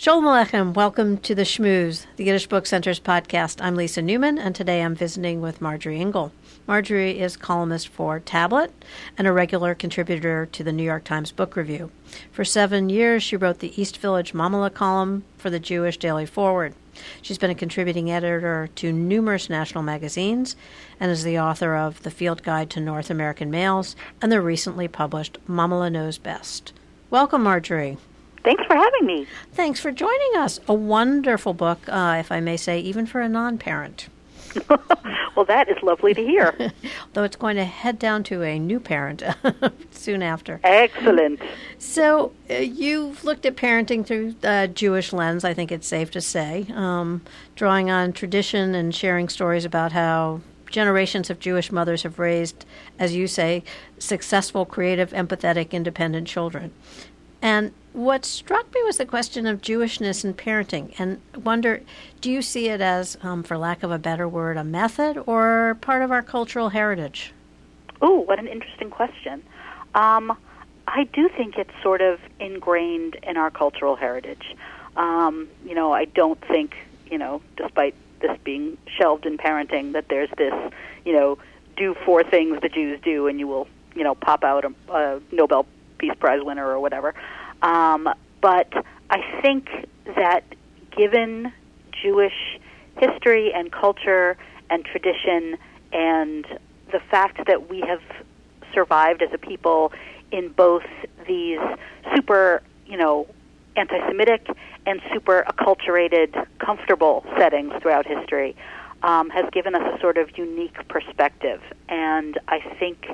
Shalom Aleichem. Welcome to the Schmooze, the Yiddish Book Center's podcast. I'm Lisa Newman, and today I'm visiting with Marjorie Ingall. Marjorie is columnist for Tablet and a regular contributor to the New York Times Book Review. For seven years, she wrote the East Village Mamele column for the Jewish Daily Forward. She's been a contributing editor to numerous national magazines and is the author of The Field Guide to North American Males and the recently published Mamaleh Knows Best. Welcome, Marjorie. Thanks for having me. Thanks for joining us. A wonderful book, uh, if I may say, even for a non parent. well, that is lovely to hear. Though it's going to head down to a new parent soon after. Excellent. So, uh, you've looked at parenting through a Jewish lens, I think it's safe to say, um, drawing on tradition and sharing stories about how generations of Jewish mothers have raised, as you say, successful, creative, empathetic, independent children. And what struck me was the question of Jewishness and parenting, and wonder, do you see it as, um, for lack of a better word, a method or part of our cultural heritage? Oh, what an interesting question. Um, I do think it's sort of ingrained in our cultural heritage. Um, you know, I don't think, you know, despite this being shelved in parenting, that there's this, you know, do four things the Jews do and you will, you know, pop out a, a Nobel Peace Prize winner or whatever. Um, but I think that given Jewish history and culture and tradition and the fact that we have survived as a people in both these super, you know, anti-Semitic and super acculturated, comfortable settings throughout history, um, has given us a sort of unique perspective. And I think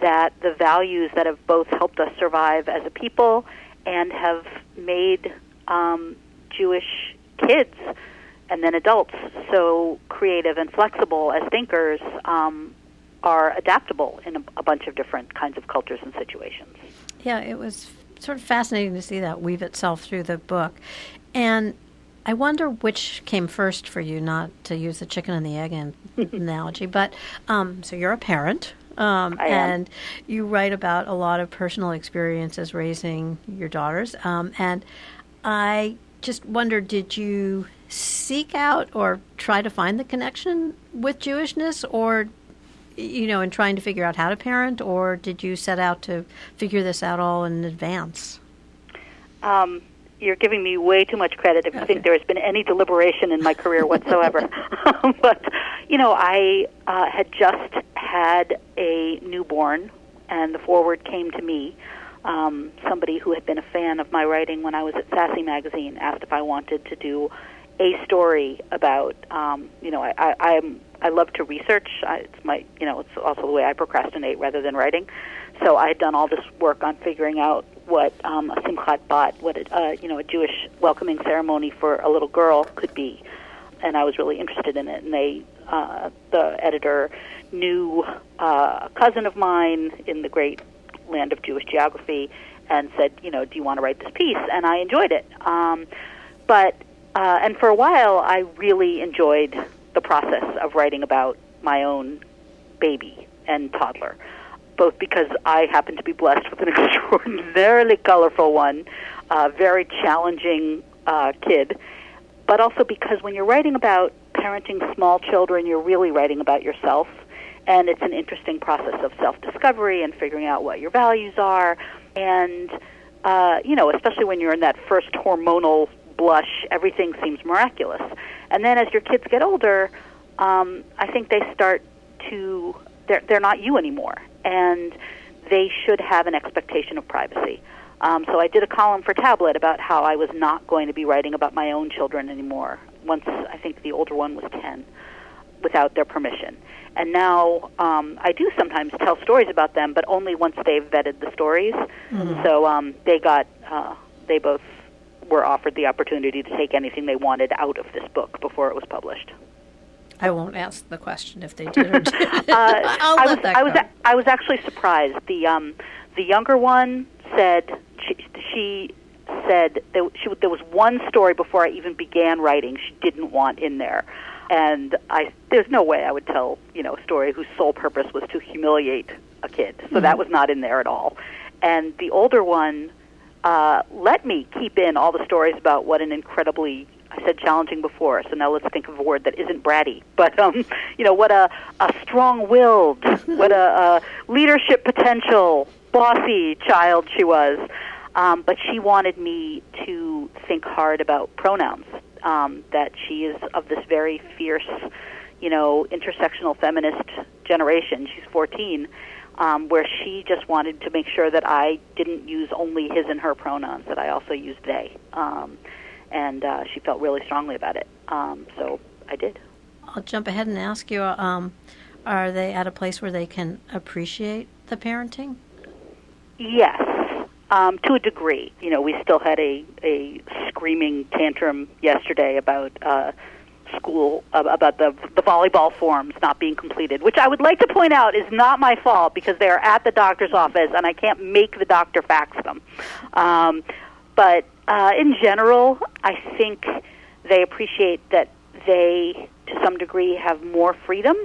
that the values that have both helped us survive as a people and have made um, Jewish kids and then adults so creative and flexible as thinkers um, are adaptable in a, a bunch of different kinds of cultures and situations. Yeah, it was sort of fascinating to see that weave itself through the book. And I wonder which came first for you, not to use the chicken and the egg analogy, but um, so you're a parent, um, and you write about a lot of personal experiences raising your daughters. Um, and I just wonder did you seek out or try to find the connection with Jewishness or you know in trying to figure out how to parent or did you set out to figure this out all in advance um, you're giving me way too much credit if you think there has been any deliberation in my career whatsoever. but you know, I uh, had just had a newborn, and the forward came to me. Um, somebody who had been a fan of my writing when I was at Sassy Magazine asked if I wanted to do a story about. Um, you know, I, I, I'm I love to research. I, it's my you know, it's also the way I procrastinate rather than writing. So I had done all this work on figuring out what um, a simchat bat, what a, uh, you know, a Jewish welcoming ceremony for a little girl could be, and I was really interested in it. And they, uh, the editor, knew uh, a cousin of mine in the great land of Jewish geography, and said, you know, do you want to write this piece? And I enjoyed it. Um, but uh, and for a while, I really enjoyed the process of writing about my own baby and toddler both because I happen to be blessed with an extraordinarily colorful one, uh, very challenging uh, kid, but also because when you're writing about parenting small children, you're really writing about yourself. And it's an interesting process of self discovery and figuring out what your values are. And, uh, you know, especially when you're in that first hormonal blush, everything seems miraculous. And then as your kids get older, um, I think they start to, they're, they're not you anymore and they should have an expectation of privacy. Um, so I did a column for Tablet about how I was not going to be writing about my own children anymore. Once I think the older one was ten, without their permission. And now um, I do sometimes tell stories about them, but only once they've vetted the stories. Mm-hmm. So um, they got uh, they both were offered the opportunity to take anything they wanted out of this book before it was published. I won't ask the question if they did or did. uh, I'll I let was, that I was, go. I was actually surprised. The um, the younger one said she, she said there, she, there was one story before I even began writing she didn't want in there, and I there's no way I would tell you know a story whose sole purpose was to humiliate a kid. So mm-hmm. that was not in there at all. And the older one uh, let me keep in all the stories about what an incredibly I said challenging before, so now let's think of a word that isn't bratty. But um, you know, what a a strong-willed, what a, a leadership potential, bossy child she was. Um, but she wanted me to think hard about pronouns. Um, that she is of this very fierce, you know, intersectional feminist generation. She's 14, um, where she just wanted to make sure that I didn't use only his and her pronouns, that I also used they. Um, and uh, she felt really strongly about it. Um, so I did. I'll jump ahead and ask you: um, Are they at a place where they can appreciate the parenting? Yes, um, to a degree. You know, we still had a a screaming tantrum yesterday about. Uh, school about the the volleyball forms not being completed, which I would like to point out is not my fault because they are at the doctor's office and I can't make the doctor fax them. Um, but uh, in general, I think they appreciate that they, to some degree, have more freedom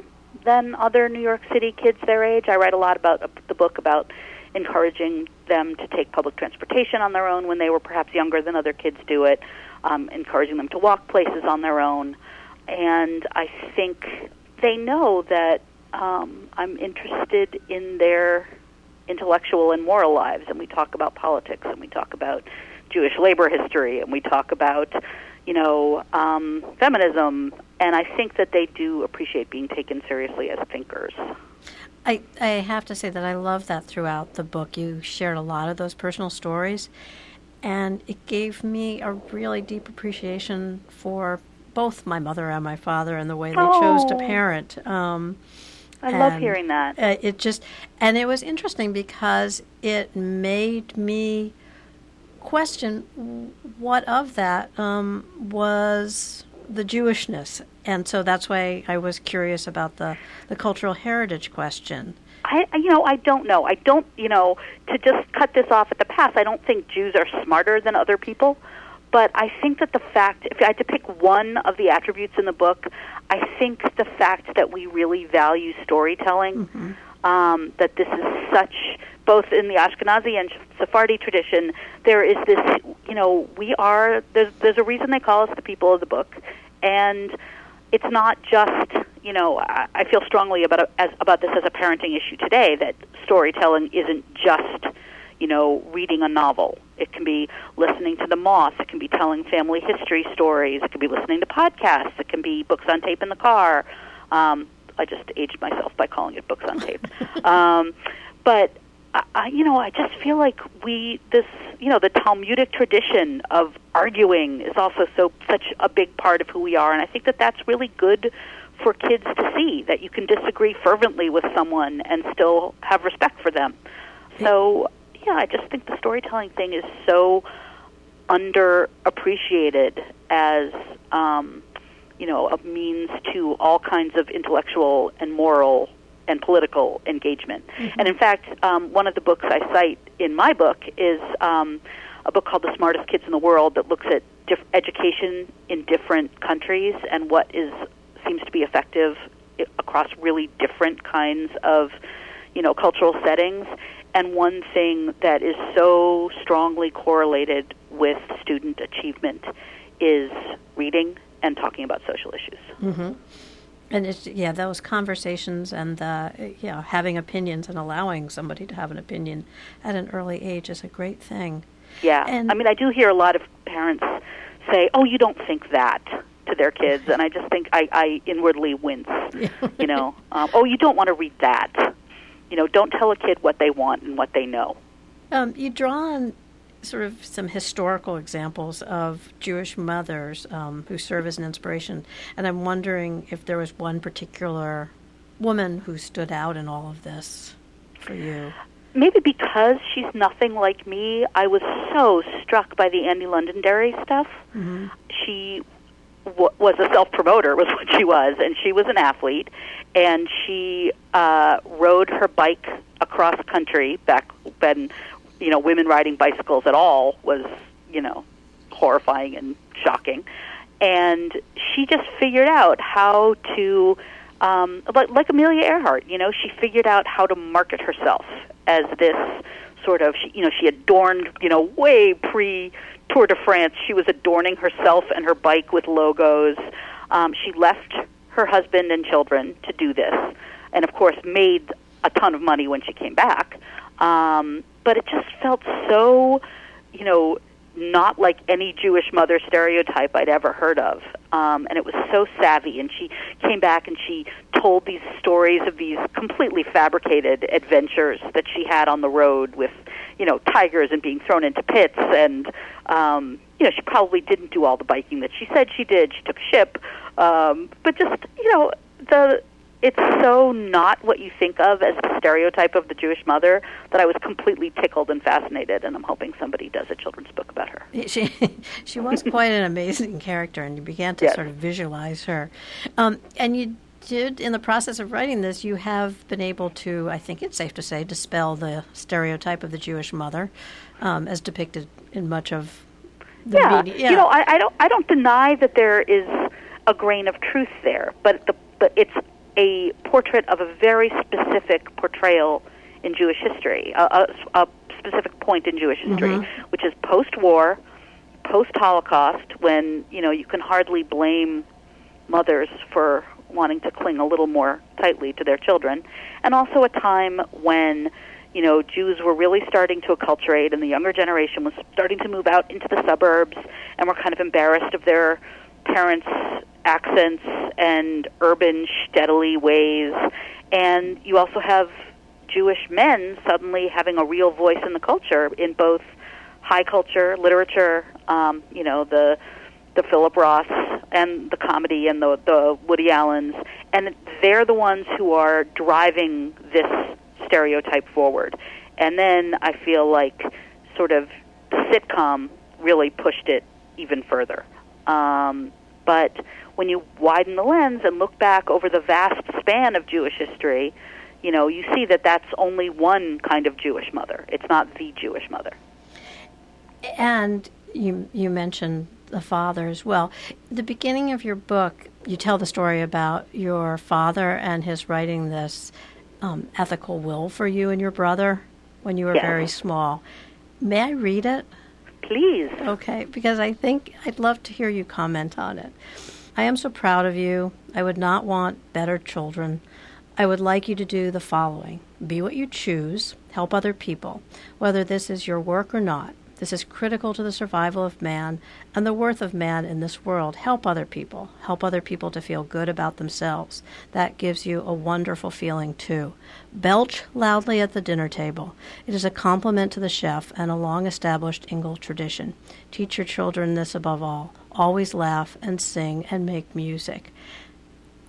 than other New York City kids their age. I write a lot about uh, the book about encouraging them to take public transportation on their own when they were perhaps younger than other kids do it, um, encouraging them to walk places on their own. And I think they know that um, I'm interested in their intellectual and moral lives, and we talk about politics and we talk about Jewish labor history, and we talk about, you know, um, feminism. And I think that they do appreciate being taken seriously as thinkers. I, I have to say that I love that throughout the book. You shared a lot of those personal stories, and it gave me a really deep appreciation for both my mother and my father and the way they oh. chose to oh. parent. Um, I love hearing that. Uh, it just, and it was interesting because it made me question what of that um, was the Jewishness, and so that's why I was curious about the the cultural heritage question. I, you know, I don't know. I don't, you know, to just cut this off at the pass. I don't think Jews are smarter than other people, but I think that the fact, if I had to pick one of the attributes in the book, I think the fact that we really value storytelling. Mm-hmm um, that this is such both in the Ashkenazi and Sephardi tradition. There is this, you know, we are there's there's a reason they call us the people of the book, and it's not just you know I, I feel strongly about a, as, about this as a parenting issue today that storytelling isn't just you know reading a novel. It can be listening to the Moth. It can be telling family history stories. It can be listening to podcasts. It can be books on tape in the car. Um, I just aged myself by calling it books on tape. um, but I, you know, I just feel like we this you know the Talmudic tradition of arguing is also so such a big part of who we are, and I think that that's really good for kids to see that you can disagree fervently with someone and still have respect for them. So yeah, I just think the storytelling thing is so underappreciated as um, you know, a means to all kinds of intellectual and moral and political engagement. Mm-hmm. And in fact, um, one of the books I cite in my book is um, a book called The Smartest Kids in the World that looks at diff- education in different countries and what is seems to be effective across really different kinds of, you know, cultural settings. And one thing that is so strongly correlated with student achievement is reading and talking about social issues. Mm-hmm. And it's yeah, those conversations and the you know having opinions and allowing somebody to have an opinion at an early age is a great thing. Yeah, and I mean, I do hear a lot of parents say, "Oh, you don't think that." to their kids, and I just think I, I inwardly wince. you know, um, oh, you don't want to read that. You know, don't tell a kid what they want and what they know. Um, you draw on sort of some historical examples of Jewish mothers um, who serve as an inspiration, and I'm wondering if there was one particular woman who stood out in all of this for you. Maybe because she's nothing like me, I was so struck by the Annie Londonderry stuff. Mm-hmm. She w- was a self promoter, was what she was, and she was an athlete, and she uh, rode her bike across country back when you know, women riding bicycles at all was, you know, horrifying and shocking. And she just figured out how to, um, like, like Amelia Earhart, you know, she figured out how to market herself as this sort of, you know, she adorned, you know, way pre Tour de France. She was adorning herself and her bike with logos. Um, she left her husband and children to do this, and of course made a ton of money when she came back. Um, but it just felt so, you know, not like any Jewish mother stereotype I'd ever heard of. Um, and it was so savvy. And she came back and she told these stories of these completely fabricated adventures that she had on the road with, you know, tigers and being thrown into pits. And, um, you know, she probably didn't do all the biking that she said she did. She took ship. Um, but just, you know, the it's so not what you think of as the stereotype of the Jewish mother that I was completely tickled and fascinated, and I'm hoping somebody does a children's book about her. She, she was quite an amazing character, and you began to yes. sort of visualize her. Um, and you did, in the process of writing this, you have been able to, I think it's safe to say, dispel the stereotype of the Jewish mother um, as depicted in much of the yeah. media. Yeah, you know, I, I don't, I don't deny that there is a grain of truth there, but the, but it's a portrait of a very specific portrayal in Jewish history, a, a, a specific point in Jewish history, Mm-hmm. which is post-war, post-Holocaust, when you know you can hardly blame mothers for wanting to cling a little more tightly to their children, and also a time when you know Jews were really starting to acculturate, and the younger generation was starting to move out into the suburbs, and were kind of embarrassed of their parents' accents and urban steadily ways. And you also have Jewish men suddenly having a real voice in the culture in both high culture, literature, um, you know, the the Philip Roths and the comedy and the the Woody Allens, and they're the ones who are driving this stereotype forward. And then I feel like sort of sitcom really pushed it even further. Um, but when you widen the lens and look back over the vast span of Jewish history, you know, you see that that's only one kind of Jewish mother. It's not the Jewish mother. And you you mentioned the father as well. The beginning of your book, you tell the story about your father and his writing this um, ethical will for you and your brother when you were Yes. very small. May I read it? Please. Okay, because I think I'd love to hear you comment on it. I am so proud of you. I would not want better children. I would like you to do the following be what you choose, help other people, whether this is your work or not. This is critical to the survival of man and the worth of man in this world. Help other people. Help other people to feel good about themselves. That gives you a wonderful feeling, too. Belch loudly at the dinner table. It is a compliment to the chef and a long established Ingall tradition. Teach your children this above all. Always laugh and sing and make music.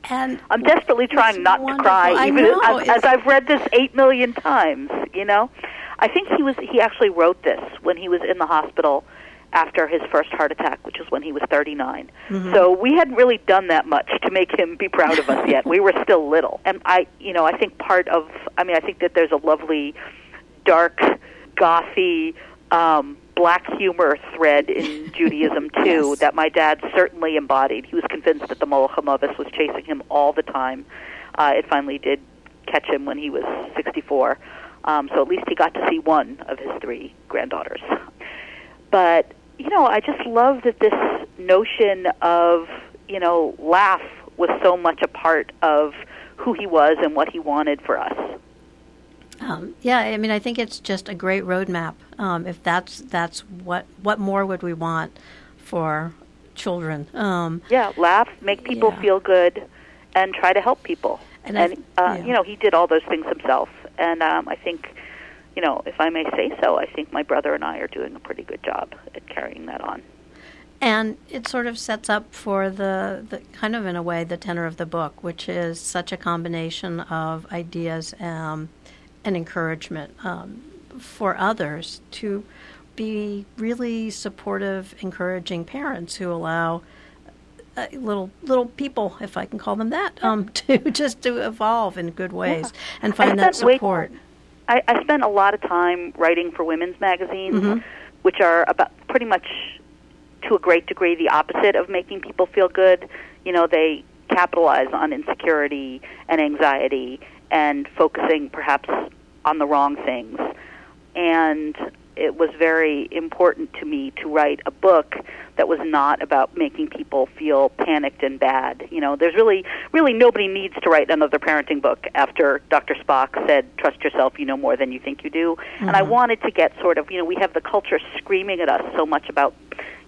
And I'm desperately trying not to cry, even as, as I've read this eight million times. You know, I think he was he actually wrote this when he was in the hospital after his first heart attack, which was when he was 39. Mm-hmm. So we hadn't really done that much to make him be proud of us yet. We were still little, and I, you know, I think part of I mean, I think that there's a lovely, dark, gothy. Um, black humor thread in Judaism too Yes. that my dad certainly embodied. He was convinced that the Hamavis was chasing him all the time. Uh, it finally did catch him when he was 64. Um, so at least he got to see one of his three granddaughters. But you know, I just love that this notion of you know laugh was so much a part of who he was and what he wanted for us. Um, yeah, I mean, I think it's just a great roadmap. Um, if that's that's what what more would we want for children? Um, Yeah, laugh, make people Yeah. feel good, and try to help people. And And, I- uh, yeah. you know, he did all those things himself. And um, I think, you know, if I may say so, I think my brother and I are doing a pretty good job at carrying that on. and it sort of sets up for the, the kind of in a way the tenor of the book, which is such a combination of ideas um, and encouragement um, for others to be really supportive, encouraging parents who allow uh, little little people, if I can call them that, um, to just to evolve in good ways and find that way- support. I, I spent a lot of time writing for women's magazines, Mhm. which are about pretty much to a great degree the opposite of making people feel good. You know, they capitalize on insecurity and anxiety and focusing perhaps on the wrong things. and it was very important to me to write a book that was not about making people feel panicked and bad. You know, there's really really nobody needs to write another parenting book after Dr. Spock said trust yourself, you know more than you think you do. Mm-hmm. And I mm-hmm. wanted to get sort of, you know, we have the culture screaming at us so much about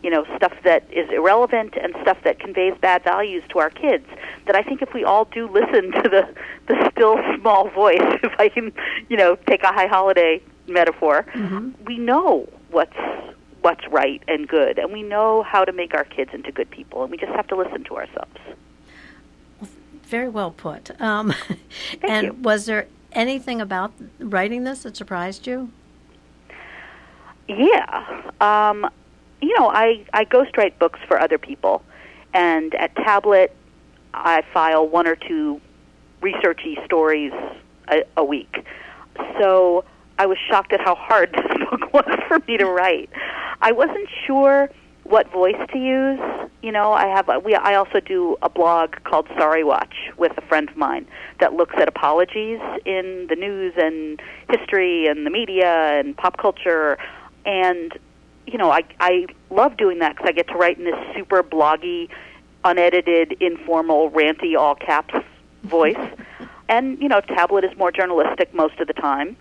you know stuff that is irrelevant and stuff that conveys bad values to our kids that I think if we all do listen to the the still small voice if I can you know take a high holiday metaphor, mm-hmm. we know what's what's right and good, and we know how to make our kids into good people, and we just have to listen to ourselves. Very well put. Um, and you. was there anything about writing this that surprised you? Yeah, um, you know, I I ghostwrite books for other people, and at Tablet, I file one or two researchy stories a, a week. So I was shocked at how hard this book was for me to write. I wasn't sure what voice to use. You know, I have a, we I also do a blog called Sorry Watch with a friend of mine that looks at apologies in the news and history and the media and pop culture and you know, I I love doing that cuz I get to write in this super bloggy, unedited, informal, ranty all caps voice. And, you know, tablet is more journalistic most of the time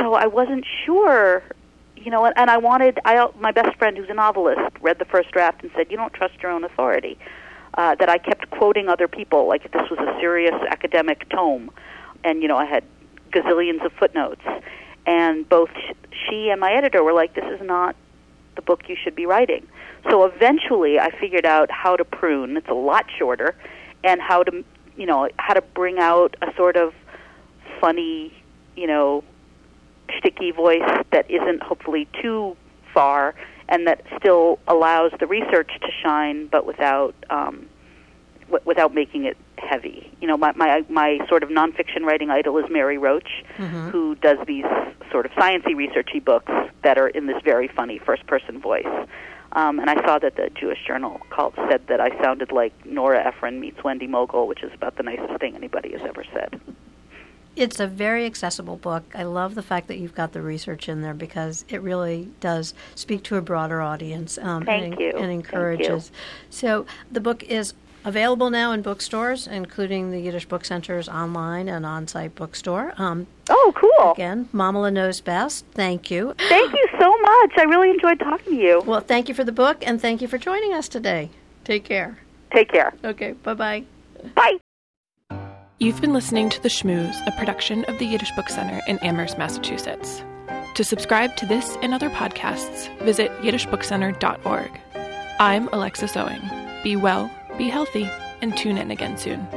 so I wasn't sure, you know, and, I wanted. I my best friend, who's a novelist, read the first draft and said, "You don't trust your own authority." Uh, that I kept quoting other people, like if this was a serious academic tome, and you know I had gazillions of footnotes, and both she and my editor were like, "This is not the book you should be writing." So eventually, I figured out how to prune. It's a lot shorter, and how to, you know, how to bring out a sort of funny, you know, sticky voice that isn't hopefully too far and that still allows the research to shine, but without um, w- without making it heavy. You know, my, my my sort of nonfiction writing idol is Mary Roach, mm-hmm. who does these sort of sciency researchy books that are in this very funny first person voice. Um, and I saw that the Jewish Journal called said that I sounded like Nora Ephron meets Wendy Mogel, which is about the nicest thing anybody has ever said. It's a very accessible book. I love the fact that you've got the research in there because it really does speak to a broader audience. Um, Thank and, you. And encourages. So the book is available now in bookstores, including the Yiddish Book Center's online and on-site bookstore. Um, oh, cool! Again, Mamaleh knows best. Thank you. Thank you so much. I really enjoyed talking to you. Well, thank you for the book, and thank you for joining us today. Take care. Take care. Okay. Bye-bye. Bye. You've been listening to The Schmooze, a production of the Yiddish Book Center in Amherst, Massachusetts. To subscribe to this and other podcasts, visit yiddishbookcenter.org. I'm Alexis Owing. Be well, be healthy, and tune in again soon.